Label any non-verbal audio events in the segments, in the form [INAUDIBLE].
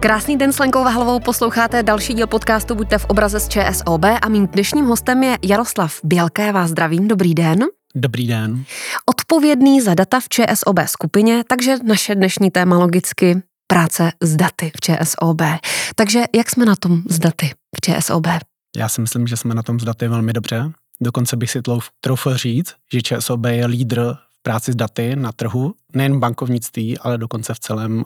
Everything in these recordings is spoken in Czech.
Krásný den s Lenkou Vahlovou, posloucháte další díl podcastu Buďte v obraze z ČSOB a mým dnešním hostem je Jaroslav Bělka, já vás zdravím, dobrý den. Dobrý den. Odpovědný za data v ČSOB skupině, takže naše dnešní téma logicky práce s daty v ČSOB. Takže jak jsme na tom s daty v ČSOB? Já si myslím, že jsme na tom s daty velmi dobře. Dokonce bych si troufl říct, že ČSOB je lídr v práci s daty na trhu, nejen v bankovnictví, ale dokonce v celém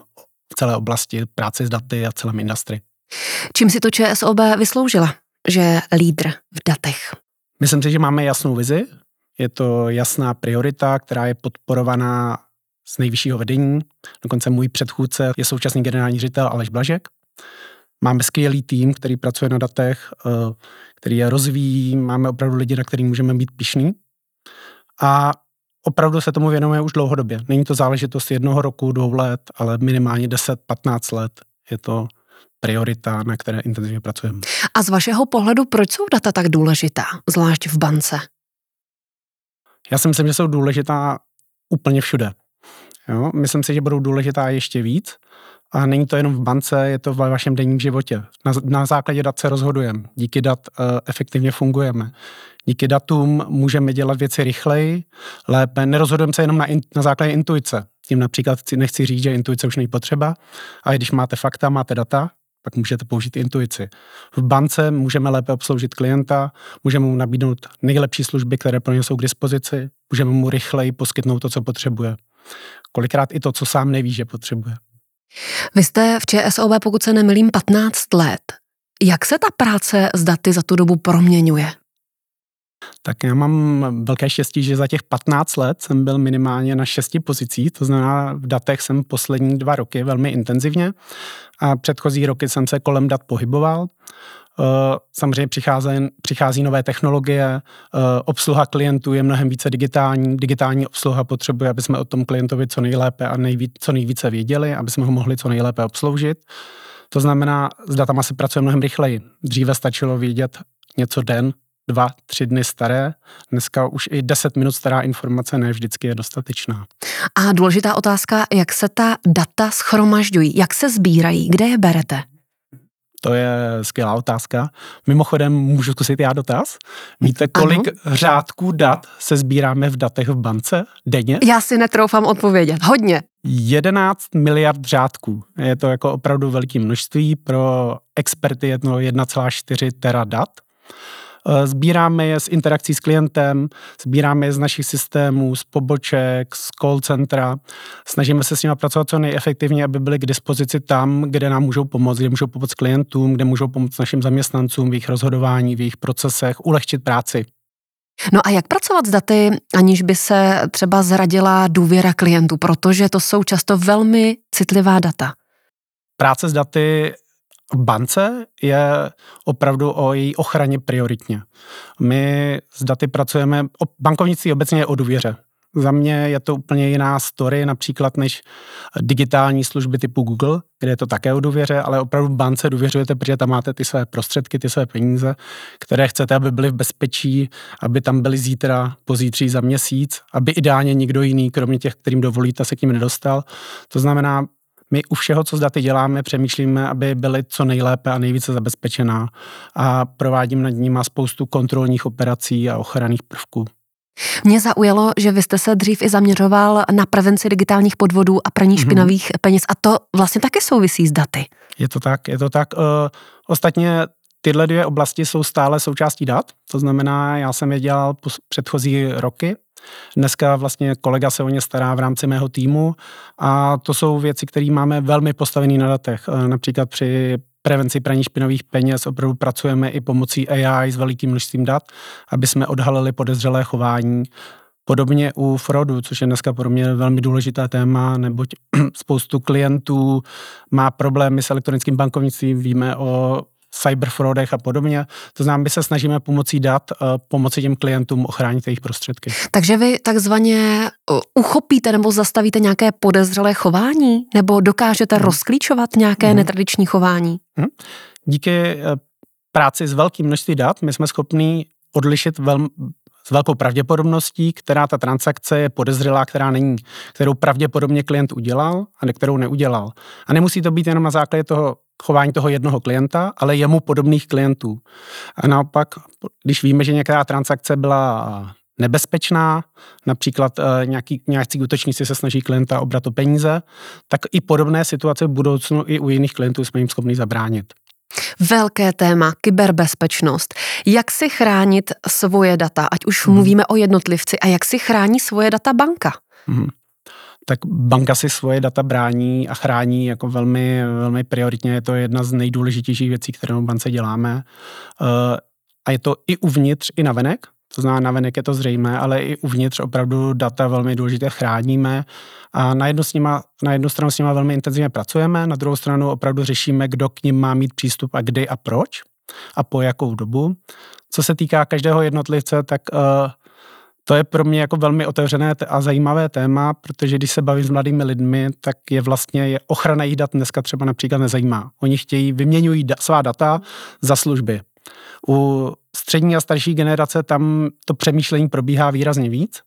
v celé oblasti práce s daty a celém industrii. Čím si to ČSOB vysloužila, že je lídr v datech? Myslím si, že máme jasnou vizi. Je to jasná priorita, která je podporovaná z nejvyššího vedení. Dokonce můj předchůdce je současný generální ředitel Aleš Blažek. Máme skvělý tým, který pracuje na datech, eh, který je rozvíjí. Máme opravdu lidi, na který můžeme být pišný. A opravdu se tomu věnujeme už dlouhodobě. Není to záležitost jednoho roku, dvou let, ale minimálně 10-15 let je to priorita, na které intenzivně pracujeme. A z vašeho pohledu, proč jsou data tak důležitá, zvlášť v bance? Já si myslím, že jsou důležitá úplně všude. Jo? Myslím si, že budou důležitá ještě víc. A není to jenom v bance, je to ve vašem denním životě. Na, na základě dat se rozhodujeme. Díky dat uh, efektivně fungujeme. Díky datům můžeme dělat věci rychleji, lépe. Nerozhodujeme se jenom na, in, na základě intuice. Tím například nechci říct, že intuice už není potřeba, ale když máte fakta, máte data, pak můžete použít intuici. V bance můžeme lépe obsloužit klienta, můžeme mu nabídnout nejlepší služby, které pro ně jsou k dispozici, můžeme mu rychleji poskytnout to, co potřebuje. Kolikrát i to, co sám neví, že potřebuje. Vy jste v ČSOB, pokud se nemilím, 15 let. Jak se ta práce s daty za tu dobu proměňuje? Tak já mám velké štěstí, že za těch 15 let jsem byl minimálně na šesti pozicích, to znamená v datech jsem poslední dva roky velmi intenzivně a předchozí roky jsem se kolem dat pohyboval. Eh, samozřejmě přichází, přichází nové technologie, eh, obsluha klientů je mnohem více digitální. Digitální obsluha potřebuje, aby jsme o tom klientovi co nejlépe a nejvíc, co nejvíce věděli, aby jsme ho mohli co nejlépe obsloužit. To znamená, s datama se pracuje mnohem rychleji. Dříve stačilo vědět něco den, dva, tři dny staré. Dneska už i deset minut stará informace ne vždycky je dostatečná. A důležitá otázka, jak se ta data schromažďují, jak se sbírají, kde je berete? To je skvělá otázka. Mimochodem, můžu zkusit já dotaz? Víte, kolik ano. řádků dat se sbíráme v datech v bance denně? Já si netroufám odpovědět. Hodně. 11 miliard řádků. Je to jako opravdu velké množství. Pro experty je to 1,4 tera dat. Eh, sbíráme je z interakcí s klientem, sbíráme je z našich systémů, z poboček, z call centra. Snažíme se s nimi pracovat co nejefektivněji, aby byly k dispozici tam, kde nám můžou pomoct, kde můžou pomoct klientům, kde můžou pomoct našim zaměstnancům v jejich rozhodování, v jejich procesech, ulehčit práci. No a jak pracovat s daty, aniž by se třeba zradila důvěra klientů, protože to jsou často velmi citlivá data? Práce s daty bance je opravdu o její ochraně prioritně. My s daty pracujeme, bankovnictví obecně je o důvěře. Za mě je to úplně jiná story, například než digitální služby typu Google, kde je to také o důvěře, ale opravdu v bance důvěřujete, protože tam máte ty své prostředky, ty své peníze, které chcete, aby byly v bezpečí, aby tam byly zítra, pozítří, za měsíc, aby ideálně nikdo jiný, kromě těch, kterým dovolíte, se k ním nedostal. To znamená, my u všeho, co s daty děláme, přemýšlíme, aby byly co nejlépe a nejvíce zabezpečená a provádím nad nimi spoustu kontrolních operací a ochranných prvků. Mě zaujalo, že vy jste se dřív i zaměřoval na prevenci digitálních podvodů a praní mm-hmm. špinavých peněz a to vlastně také souvisí s daty. Je to tak, je to tak. Uh, ostatně tyhle dvě oblasti jsou stále součástí dat, to znamená, já jsem je dělal předchozí roky Dneska vlastně kolega se o ně stará v rámci mého týmu a to jsou věci, které máme velmi postavené na datech. E, například při prevenci praní špinových peněz opravdu pracujeme i pomocí AI s velikým množstvím dat, aby jsme odhalili podezřelé chování. Podobně u fraudu, což je dneska pro mě velmi důležité téma, neboť [CLEARS THROAT] spoustu klientů má problémy s elektronickým bankovnictvím. Víme o cyberfraudech a podobně. To znamená, my se snažíme pomocí dat uh, pomoci těm klientům ochránit jejich prostředky. Takže vy takzvaně uh, uchopíte nebo zastavíte nějaké podezřelé chování? Nebo dokážete hmm. rozklíčovat nějaké hmm. netradiční chování? Hmm. Díky uh, práci s velkým množství dat my jsme schopni odlišit velmi s velkou pravděpodobností, která ta transakce je podezřelá, která není, kterou pravděpodobně klient udělal a kterou neudělal. A nemusí to být jenom na základě toho chování toho jednoho klienta, ale jemu podobných klientů. A naopak, když víme, že některá transakce byla nebezpečná, například uh, nějaký, nějaký útočníci se snaží klienta obrat o peníze, tak i podobné situace v budoucnu i u jiných klientů jsme jim schopni zabránit. Velké téma, kyberbezpečnost. Jak si chránit svoje data, ať už hmm. mluvíme o jednotlivci, a jak si chrání svoje data banka? Hmm tak banka si svoje data brání a chrání jako velmi, velmi prioritně. Je to jedna z nejdůležitějších věcí, kterou v bance děláme. Eh, a je to i uvnitř, i navenek. To znamená, navenek je to zřejmé, ale i uvnitř opravdu data velmi důležité chráníme a na jednu, s nima, na jednu stranu s nimi velmi intenzivně pracujeme, na druhou stranu opravdu řešíme, kdo k ním má mít přístup a kdy a proč a po jakou dobu. Co se týká každého jednotlivce, tak uh, to je pro mě jako velmi otevřené a zajímavé téma, protože když se bavím s mladými lidmi, tak je vlastně je ochrana jejich dat dneska třeba například nezajímá. Oni chtějí, vyměňují da, svá data za služby. U střední a starší generace tam to přemýšlení probíhá výrazně víc.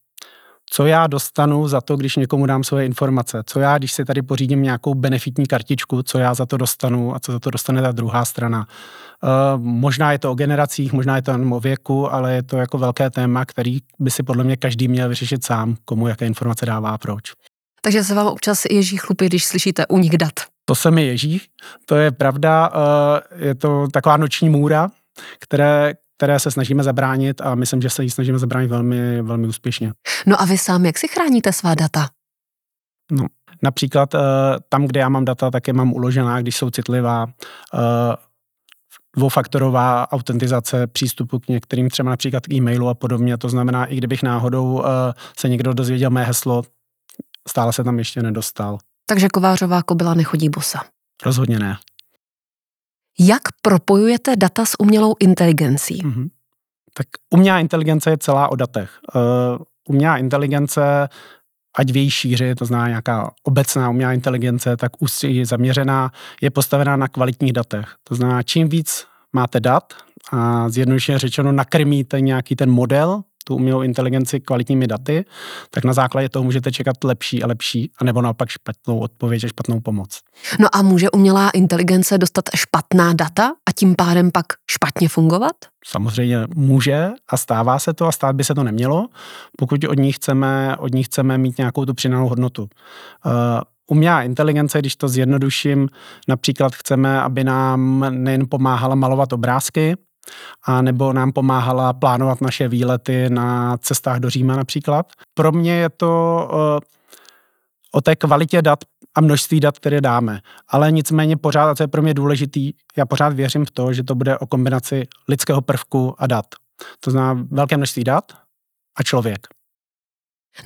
Co já dostanu za to, když někomu dám svoje informace? Co já, když si tady pořídím nějakou benefitní kartičku, co já za to dostanu a co za to dostane ta druhá strana? Uh, možná je to o generacích, možná je to o věku, ale je to jako velké téma, který by si podle mě každý měl vyřešit sám, komu jaké informace dává a proč. Takže se vám občas ježí chlupy, když slyšíte nich dat. To se mi ježí, to je pravda, uh, je to taková noční můra, které, které se snažíme zabránit a myslím, že se jí snažíme zabránit velmi, velmi úspěšně. No a vy sám, jak si chráníte svá data? No, například uh, tam, kde já mám data, tak je mám uložená, když jsou citlivá. Uh, dvoufaktorová autentizace přístupu k některým třeba například k e-mailu a podobně. To znamená, i kdybych náhodou uh, se někdo dozvěděl mé heslo, stále se tam ještě nedostal. Takže kovářová kobila nechodí bosa? Rozhodně ne. Jak propojujete data s umělou inteligencí? Mm-hmm. Tak umělá inteligence je celá o datech. Uh, umělá inteligence, ať v její šíři, to znamená nějaká obecná umělá inteligence, tak ústří zaměřená, je postavená na kvalitních datech. To znamená, čím víc máte dat a zjednodušeně řečeno nakrmíte nějaký ten model, tu umělou inteligenci kvalitními daty, tak na základě toho můžete čekat lepší a lepší, anebo naopak špatnou odpověď a špatnou pomoc. No a může umělá inteligence dostat špatná data a tím pádem pak špatně fungovat? Samozřejmě může a stává se to a stát by se to nemělo, pokud od ní chceme, od ní chceme mít nějakou tu přidanou hodnotu. Uh, Umělá inteligence, když to zjednoduším, například chceme, aby nám nejen pomáhala malovat obrázky, a nebo nám pomáhala plánovat naše výlety na cestách do Říma například. Pro mě je to uh, o té kvalitě dat a množství dat, které dáme. Ale nicméně pořád, a co je pro mě důležitý, já pořád věřím v to, že to bude o kombinaci lidského prvku a dat. To znamená velké množství dat a člověk.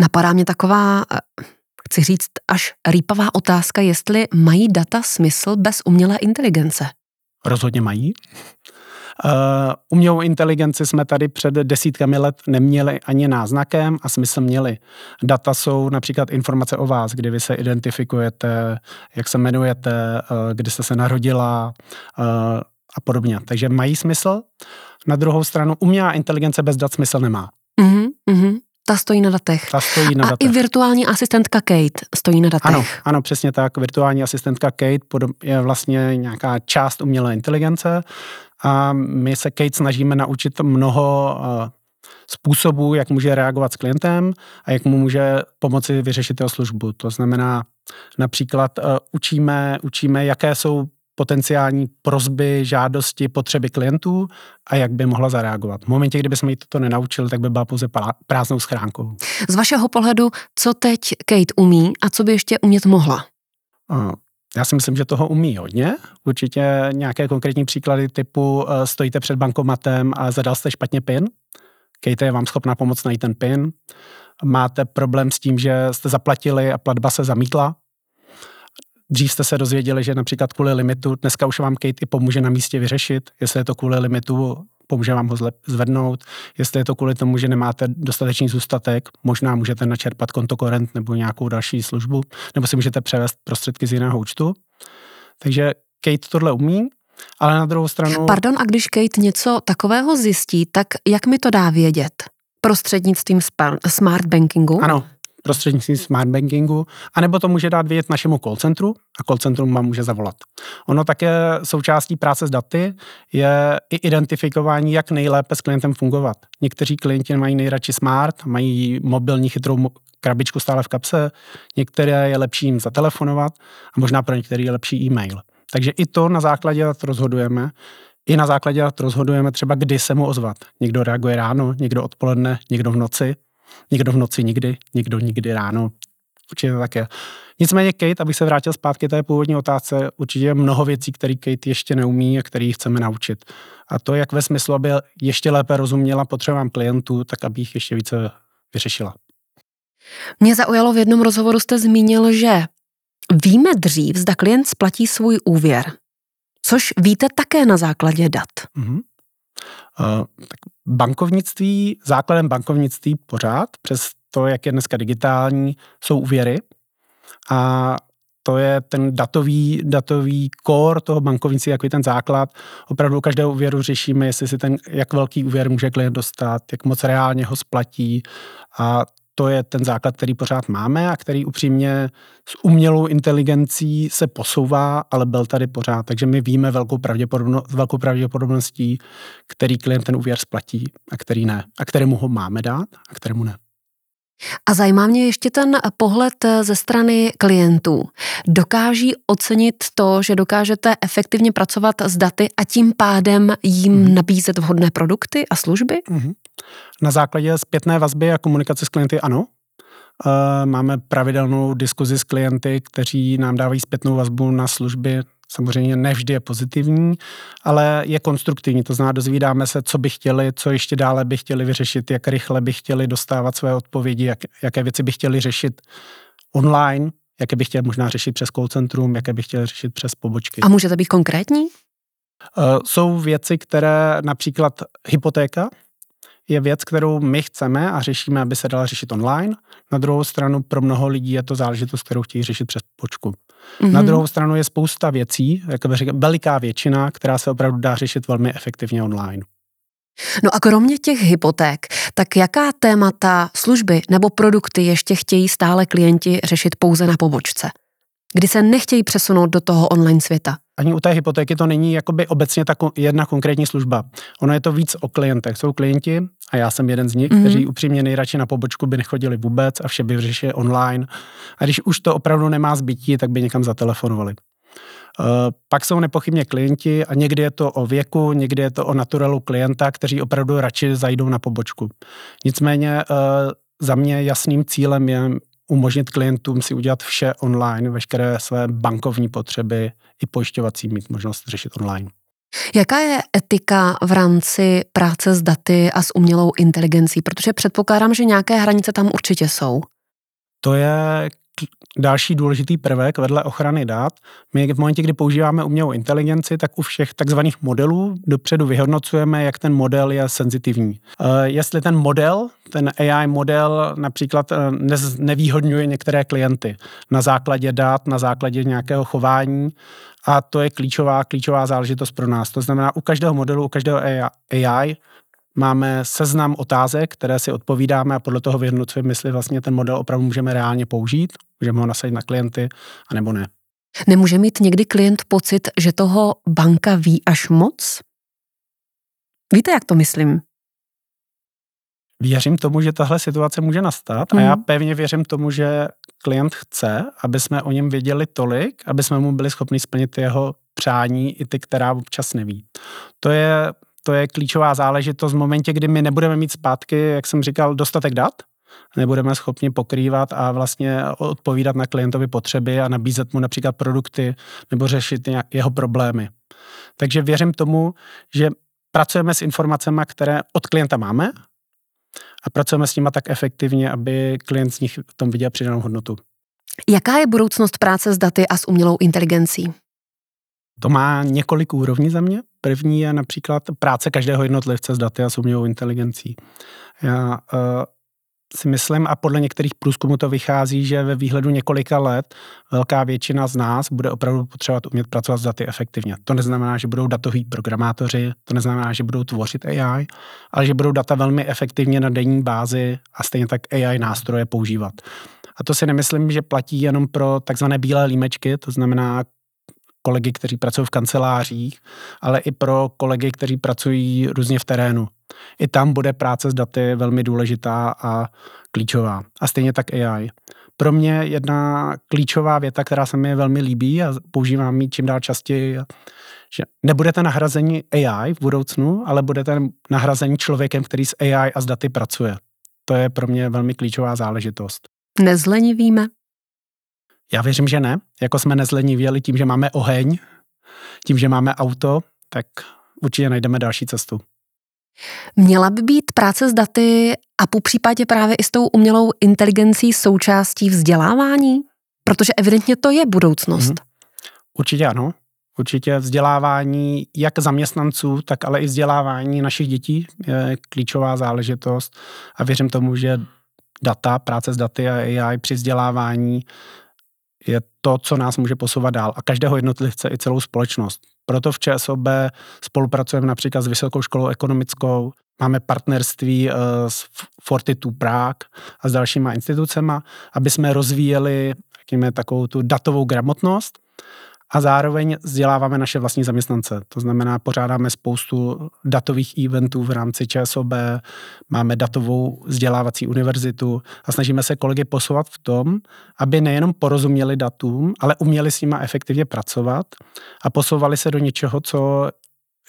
Napadá mě taková, eh, chci říct, až rýpavá otázka, jestli mají data smysl bez umělé inteligence. Rozhodně mají. Uh, umělou inteligenci jsme tady před desítkami let neměli ani náznakem a smysl měli. Data jsou například informace o vás, kdy vy se identifikujete, jak se jmenujete, uh, kdy jste se narodila uh, a podobně. Takže mají smysl. Na druhou stranu umělá inteligence bez dat smysl nemá. Mm-hmm, mm-hmm. Ta stojí na datech. Ta stojí na a datech. i virtuální asistentka Kate stojí na datech. Ano, ano, přesně tak. Virtuální asistentka Kate je vlastně nějaká část umělé inteligence a my se Kate snažíme naučit mnoho uh, způsobů, jak může reagovat s klientem a jak mu může pomoci vyřešit jeho službu. To znamená, například uh, učíme, učíme, jaké jsou potenciální prozby, žádosti, potřeby klientů a jak by mohla zareagovat. V momentě, kdyby jsme jí toto nenaučili, tak by byla pouze prázdnou schránkou. Z vašeho pohledu, co teď Kate umí a co by ještě umět mohla? Já si myslím, že toho umí hodně. Určitě nějaké konkrétní příklady typu uh, stojíte před bankomatem a zadal jste špatně PIN. Kate je vám schopná pomoct najít ten PIN. Máte problém s tím, že jste zaplatili a platba se zamítla. Dřív jste se dozvěděli, že například kvůli limitu, dneska už vám Kate i pomůže na místě vyřešit, jestli je to kvůli limitu, pomůže vám ho zvednout. Jestli je to kvůli tomu, že nemáte dostatečný zůstatek, možná můžete načerpat konto korent nebo nějakou další službu, nebo si můžete převést prostředky z jiného účtu. Takže Kate tohle umí, ale na druhou stranu... Pardon, a když Kate něco takového zjistí, tak jak mi to dá vědět? Prostřednictvím smart bankingu? Ano, prostřednictvím smart bankingu, anebo to může dát vědět našemu call centru a call centrum vám může zavolat. Ono také součástí práce s daty je i identifikování, jak nejlépe s klientem fungovat. Někteří klienti mají nejradši smart, mají mobilní chytrou krabičku stále v kapse, některé je lepší jim zatelefonovat a možná pro některý je lepší e-mail. Takže i to na základě dat rozhodujeme. I na základě dat rozhodujeme třeba, kdy se mu ozvat. Někdo reaguje ráno, někdo odpoledne, někdo v noci, někdo v noci nikdy, někdo nikdy ráno. Určitě také. Nicméně Kate, abych se vrátil zpátky té původní otázce, určitě je mnoho věcí, které Kate ještě neumí a které chceme naučit. A to jak ve smyslu, aby ještě lépe rozuměla potřebám klientů, tak aby jich ještě více vyřešila. Mě zaujalo v jednom rozhovoru jste zmínil, že víme dřív, zda klient splatí svůj úvěr, což víte také na základě dat. Mm-hmm. Uh, tak bankovnictví, základem bankovnictví pořád, přes to, jak je dneska digitální, jsou úvěry. A to je ten datový, datový core toho bankovnictví, jako je ten základ. Opravdu každého úvěru řešíme, jestli si ten, jak velký úvěr může klient dostat, jak moc reálně ho splatí. A to je ten základ, který pořád máme a který upřímně s umělou inteligencí se posouvá, ale byl tady pořád. Takže my víme velkou, pravděpodobno, velkou pravděpodobností, který klient ten úvěr splatí a který ne. A kterému ho máme dát a kterému ne. A zajímá mě ještě ten pohled ze strany klientů. Dokáží ocenit to, že dokážete efektivně pracovat s daty a tím pádem jim mm. nabízet vhodné produkty a služby? Mm. Na základě zpětné vazby a komunikace s klienty ano. Eh, máme pravidelnou diskuzi s klienty, kteří nám dávají zpětnou vazbu na služby, Samozřejmě nevždy je pozitivní, ale je konstruktivní. To znamená, dozvídáme se, co by chtěli, co ještě dále by chtěli vyřešit, jak rychle by chtěli dostávat své odpovědi, jak, jaké věci by chtěli řešit online, jaké by chtěli možná řešit přes call centrum, jaké by chtěli řešit přes pobočky. A můžete být konkrétní? Uh, jsou věci, které například hypotéka, je věc, kterou my chceme a řešíme, aby se dala řešit online. Na druhou stranu pro mnoho lidí je to záležitost, kterou chtějí řešit přes počku. Mm-hmm. Na druhou stranu je spousta věcí, jak bych řekl, veliká většina, která se opravdu dá řešit velmi efektivně online. No a kromě těch hypoték, tak jaká témata, služby nebo produkty ještě chtějí stále klienti řešit pouze na pobočce? Kdy se nechtějí přesunout do toho online světa? Ani u té hypotéky to není jakoby obecně ta jedna konkrétní služba. Ono je to víc o klientech. Jsou klienti, a já jsem jeden z nich, mm-hmm. kteří upřímně nejradši na pobočku by nechodili vůbec a vše by vyřešili online. A když už to opravdu nemá zbytí, tak by někam zatelefonovali. Uh, pak jsou nepochybně klienti a někdy je to o věku, někdy je to o naturalu klienta, kteří opravdu radši zajdou na pobočku. Nicméně uh, za mě jasným cílem je umožnit klientům si udělat vše online, veškeré své bankovní potřeby i pojišťovací mít možnost řešit online. Jaká je etika v rámci práce s daty a s umělou inteligencí? Protože předpokládám, že nějaké hranice tam určitě jsou. To je další důležitý prvek vedle ochrany dat. My v momentě, kdy používáme umělou inteligenci, tak u všech takzvaných modelů dopředu vyhodnocujeme, jak ten model je senzitivní. Eh, jestli ten model, ten AI model například eh, nevýhodňuje některé klienty na základě dat, na základě nějakého chování, a to je klíčová, klíčová záležitost pro nás. To znamená, u každého modelu, u každého AI máme seznam otázek, které si odpovídáme a podle toho vyhodnocujeme, jestli vlastně ten model opravdu můžeme reálně použít, můžeme ho nasadit na klienty, anebo ne. Nemůže mít někdy klient pocit, že toho banka ví až moc? Víte, jak to myslím? Věřím tomu, že tahle situace může nastat mm. a já mhm. pevně věřím tomu, že klient chce, aby jsme o něm věděli tolik, aby jsme mu byli schopni splnit jeho přání, i ty, která občas neví. To je to je klíčová záležitost v momentě, kdy my nebudeme mít zpátky, jak jsem říkal, dostatek dat, nebudeme schopni pokrývat a vlastně odpovídat na klientovi potřeby a nabízet mu například produkty nebo řešit jeho problémy. Takže věřím tomu, že pracujeme s informacemi, které od klienta máme a pracujeme s nimi tak efektivně, aby klient z nich v tom viděl přidanou hodnotu. Jaká je budoucnost práce s daty a s umělou inteligencí? To má několik úrovní za mě. První je například práce každého jednotlivce s daty a s umělou inteligencí. Já uh, si myslím, a podle některých průzkumů to vychází, že ve výhledu několika let velká většina z nás bude opravdu potřebovat umět pracovat s daty efektivně. To neznamená, že budou datoví programátoři, to neznamená, že budou tvořit AI, ale že budou data velmi efektivně na denní bázi a stejně tak AI nástroje používat. A to si nemyslím, že platí jenom pro takzvané bílé límečky, to znamená kolegy, kteří pracují v kancelářích, ale i pro kolegy, kteří pracují různě v terénu. I tam bude práce s daty velmi důležitá a klíčová. A stejně tak AI. Pro mě jedna klíčová věta, která se mi velmi líbí a používám ji čím dál častěji, že nebudete nahrazení AI v budoucnu, ale budete nahrazení člověkem, který s AI a s daty pracuje. To je pro mě velmi klíčová záležitost. Nezlenivíme? Já věřím, že ne. Jako jsme nezlenivěli tím, že máme oheň, tím, že máme auto, tak určitě najdeme další cestu. Měla by být práce s daty a po případě právě i s tou umělou inteligencí součástí vzdělávání? Protože evidentně to je budoucnost. Hmm. Určitě ano. Určitě vzdělávání jak zaměstnanců, tak ale i vzdělávání našich dětí je klíčová záležitost a věřím tomu, že data, práce s daty a AI při vzdělávání je to, co nás může posouvat dál a každého jednotlivce i celou společnost. Proto v ČSOB spolupracujeme například s Vysokou školou ekonomickou, máme partnerství uh, s Fortitude Prague a s dalšíma institucema, aby jsme rozvíjeli takovou tu datovou gramotnost a zároveň vzděláváme naše vlastní zaměstnance. To znamená, pořádáme spoustu datových eventů v rámci ČSOB, máme datovou vzdělávací univerzitu a snažíme se kolegy posouvat v tom, aby nejenom porozuměli datům, ale uměli s nimi efektivně pracovat a posouvali se do něčeho, co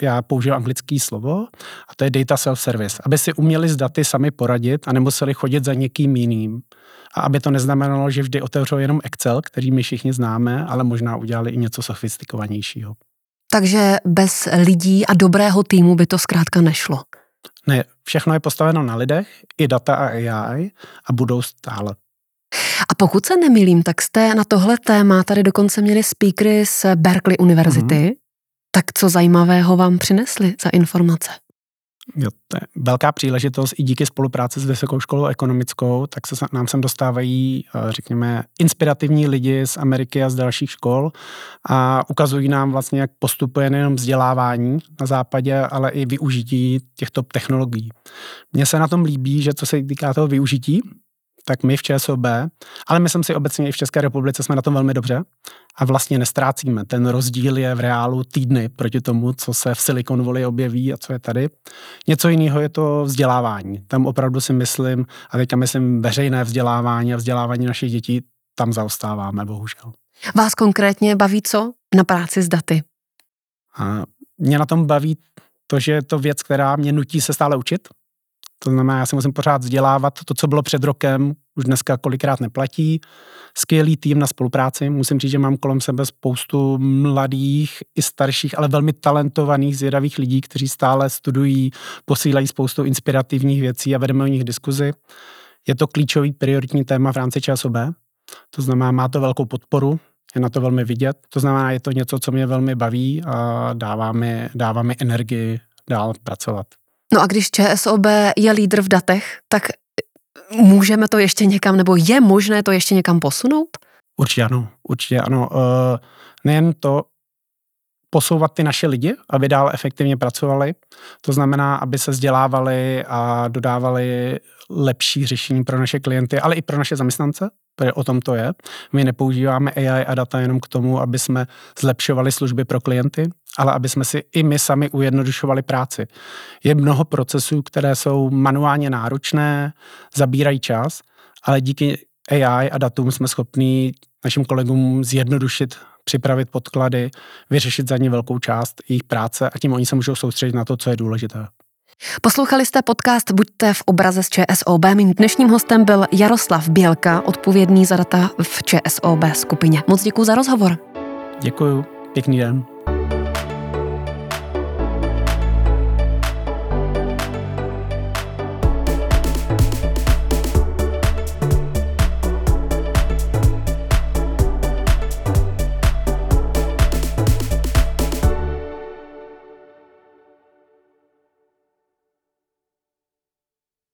já použiju anglické slovo, a to je data self-service, aby si uměli s daty sami poradit a nemuseli chodit za někým jiným. A aby to neznamenalo, že vždy otevřou jenom Excel, který my všichni známe, ale možná udělali i něco sofistikovanějšího. Takže bez lidí a dobrého týmu by to zkrátka nešlo. Ne, všechno je postaveno na lidech, i data a AI a budou stále. A pokud se nemýlím, tak jste na tohle téma tady dokonce měli speakery z Berkeley univerzity. Mm-hmm. Tak co zajímavého vám přinesli za informace? Jo, to je velká příležitost i díky spolupráci s Vysokou školou ekonomickou, tak se nám sem dostávají, eh, řekněme, inspirativní lidi z Ameriky a z dalších škol a ukazují nám vlastně, jak postupuje nejenom vzdělávání na západě, ale i využití těchto technologií. Mně se na tom líbí, že co se týká toho využití, tak my v ČSOB, ale myslím si obecně i v České republice jsme na tom velmi dobře a vlastně nestrácíme. Ten rozdíl je v reálu týdny proti tomu, co se v Silicon Valley objeví a co je tady. Něco jiného je to vzdělávání. Tam opravdu si myslím, a teďka myslím veřejné vzdělávání a vzdělávání našich dětí, tam zaostáváme, bohužel. Vás konkrétně baví co na práci s daty? A mě na tom baví to, že je to věc, která mě nutí se stále učit, to znamená, já se musím pořád vzdělávat. To, co bylo před rokem, už dneska kolikrát neplatí. Skvělý tým na spolupráci. Musím říct, že mám kolem sebe spoustu mladých i starších, ale velmi talentovaných, zvědavých lidí, kteří stále studují, posílají spoustu inspirativních věcí a vedeme o nich diskuzi. Je to klíčový prioritní téma v rámci ČSOB. To znamená, má to velkou podporu, je na to velmi vidět. To znamená, je to něco, co mě velmi baví a dává mi, dává mi energii dál pracovat. No a když ČSOB je lídr v datech, tak můžeme to ještě někam, nebo je možné to ještě někam posunout? Určitě ano, určitě ano. Uh, nejen to, posouvat ty naše lidi, aby dál efektivně pracovali. To znamená, aby se vzdělávali a dodávali lepší řešení pro naše klienty, ale i pro naše zaměstnance, protože o tom to je. My nepoužíváme AI a data jenom k tomu, aby jsme zlepšovali služby pro klienty, ale aby jsme si i my sami ujednodušovali práci. Je mnoho procesů, které jsou manuálně náročné, zabírají čas, ale díky AI a datům jsme schopni našim kolegům zjednodušit připravit podklady, vyřešit za ně velkou část jejich práce a tím oni se můžou soustředit na to, co je důležité. Poslouchali jste podcast Buďte v obraze z ČSOB. Mým dnešním hostem byl Jaroslav Bělka, odpovědný za data v ČSOB skupině. Moc děkuji za rozhovor. Děkuji. Pěkný den.